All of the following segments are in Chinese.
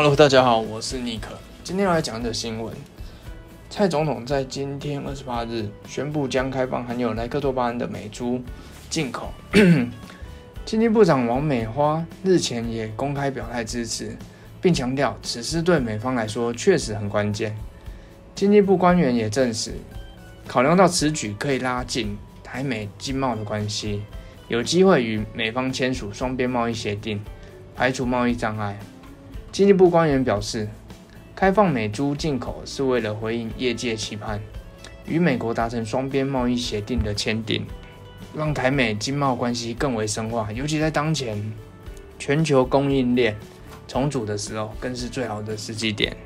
Hello，大家好，我是尼克。今天要来讲的新闻，蔡总统在今天二十八日宣布将开放含有莱克多巴胺的美猪进口。经济部长王美花日前也公开表态支持，并强调此事对美方来说确实很关键。经济部官员也证实，考量到此举可以拉近台美经贸的关系，有机会与美方签署双边贸易协定，排除贸易障碍。经济部官员表示，开放美猪进口是为了回应业界期盼，与美国达成双边贸易协定的签订，让台美经贸关系更为深化。尤其在当前全球供应链重组的时候，更是最好的时机点。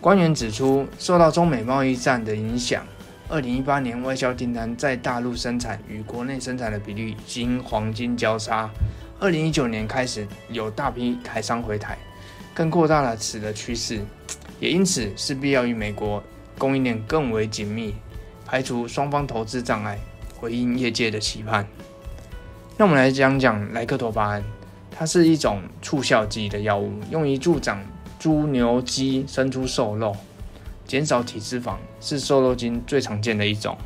官员指出，受到中美贸易战的影响，二零一八年外销订单在大陆生产与国内生产的比率已经黄金交叉。二零一九年开始有大批台商回台，更扩大了此的趋势，也因此势必要与美国供应链更为紧密，排除双方投资障碍，回应业界的期盼。那我们来讲讲莱克多巴胺，它是一种促效剂的药物，用于助长猪、牛、鸡、生猪瘦肉，减少体脂肪，是瘦肉精最常见的一种。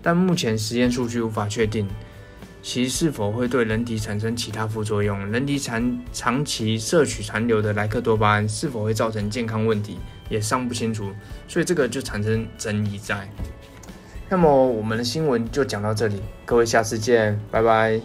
但目前实验数据无法确定。其是否会对人体产生其他副作用？人体长长期摄取残留的莱克多巴胺是否会造成健康问题，也尚不清楚，所以这个就产生争议在。那么我们的新闻就讲到这里，各位下次见，拜拜。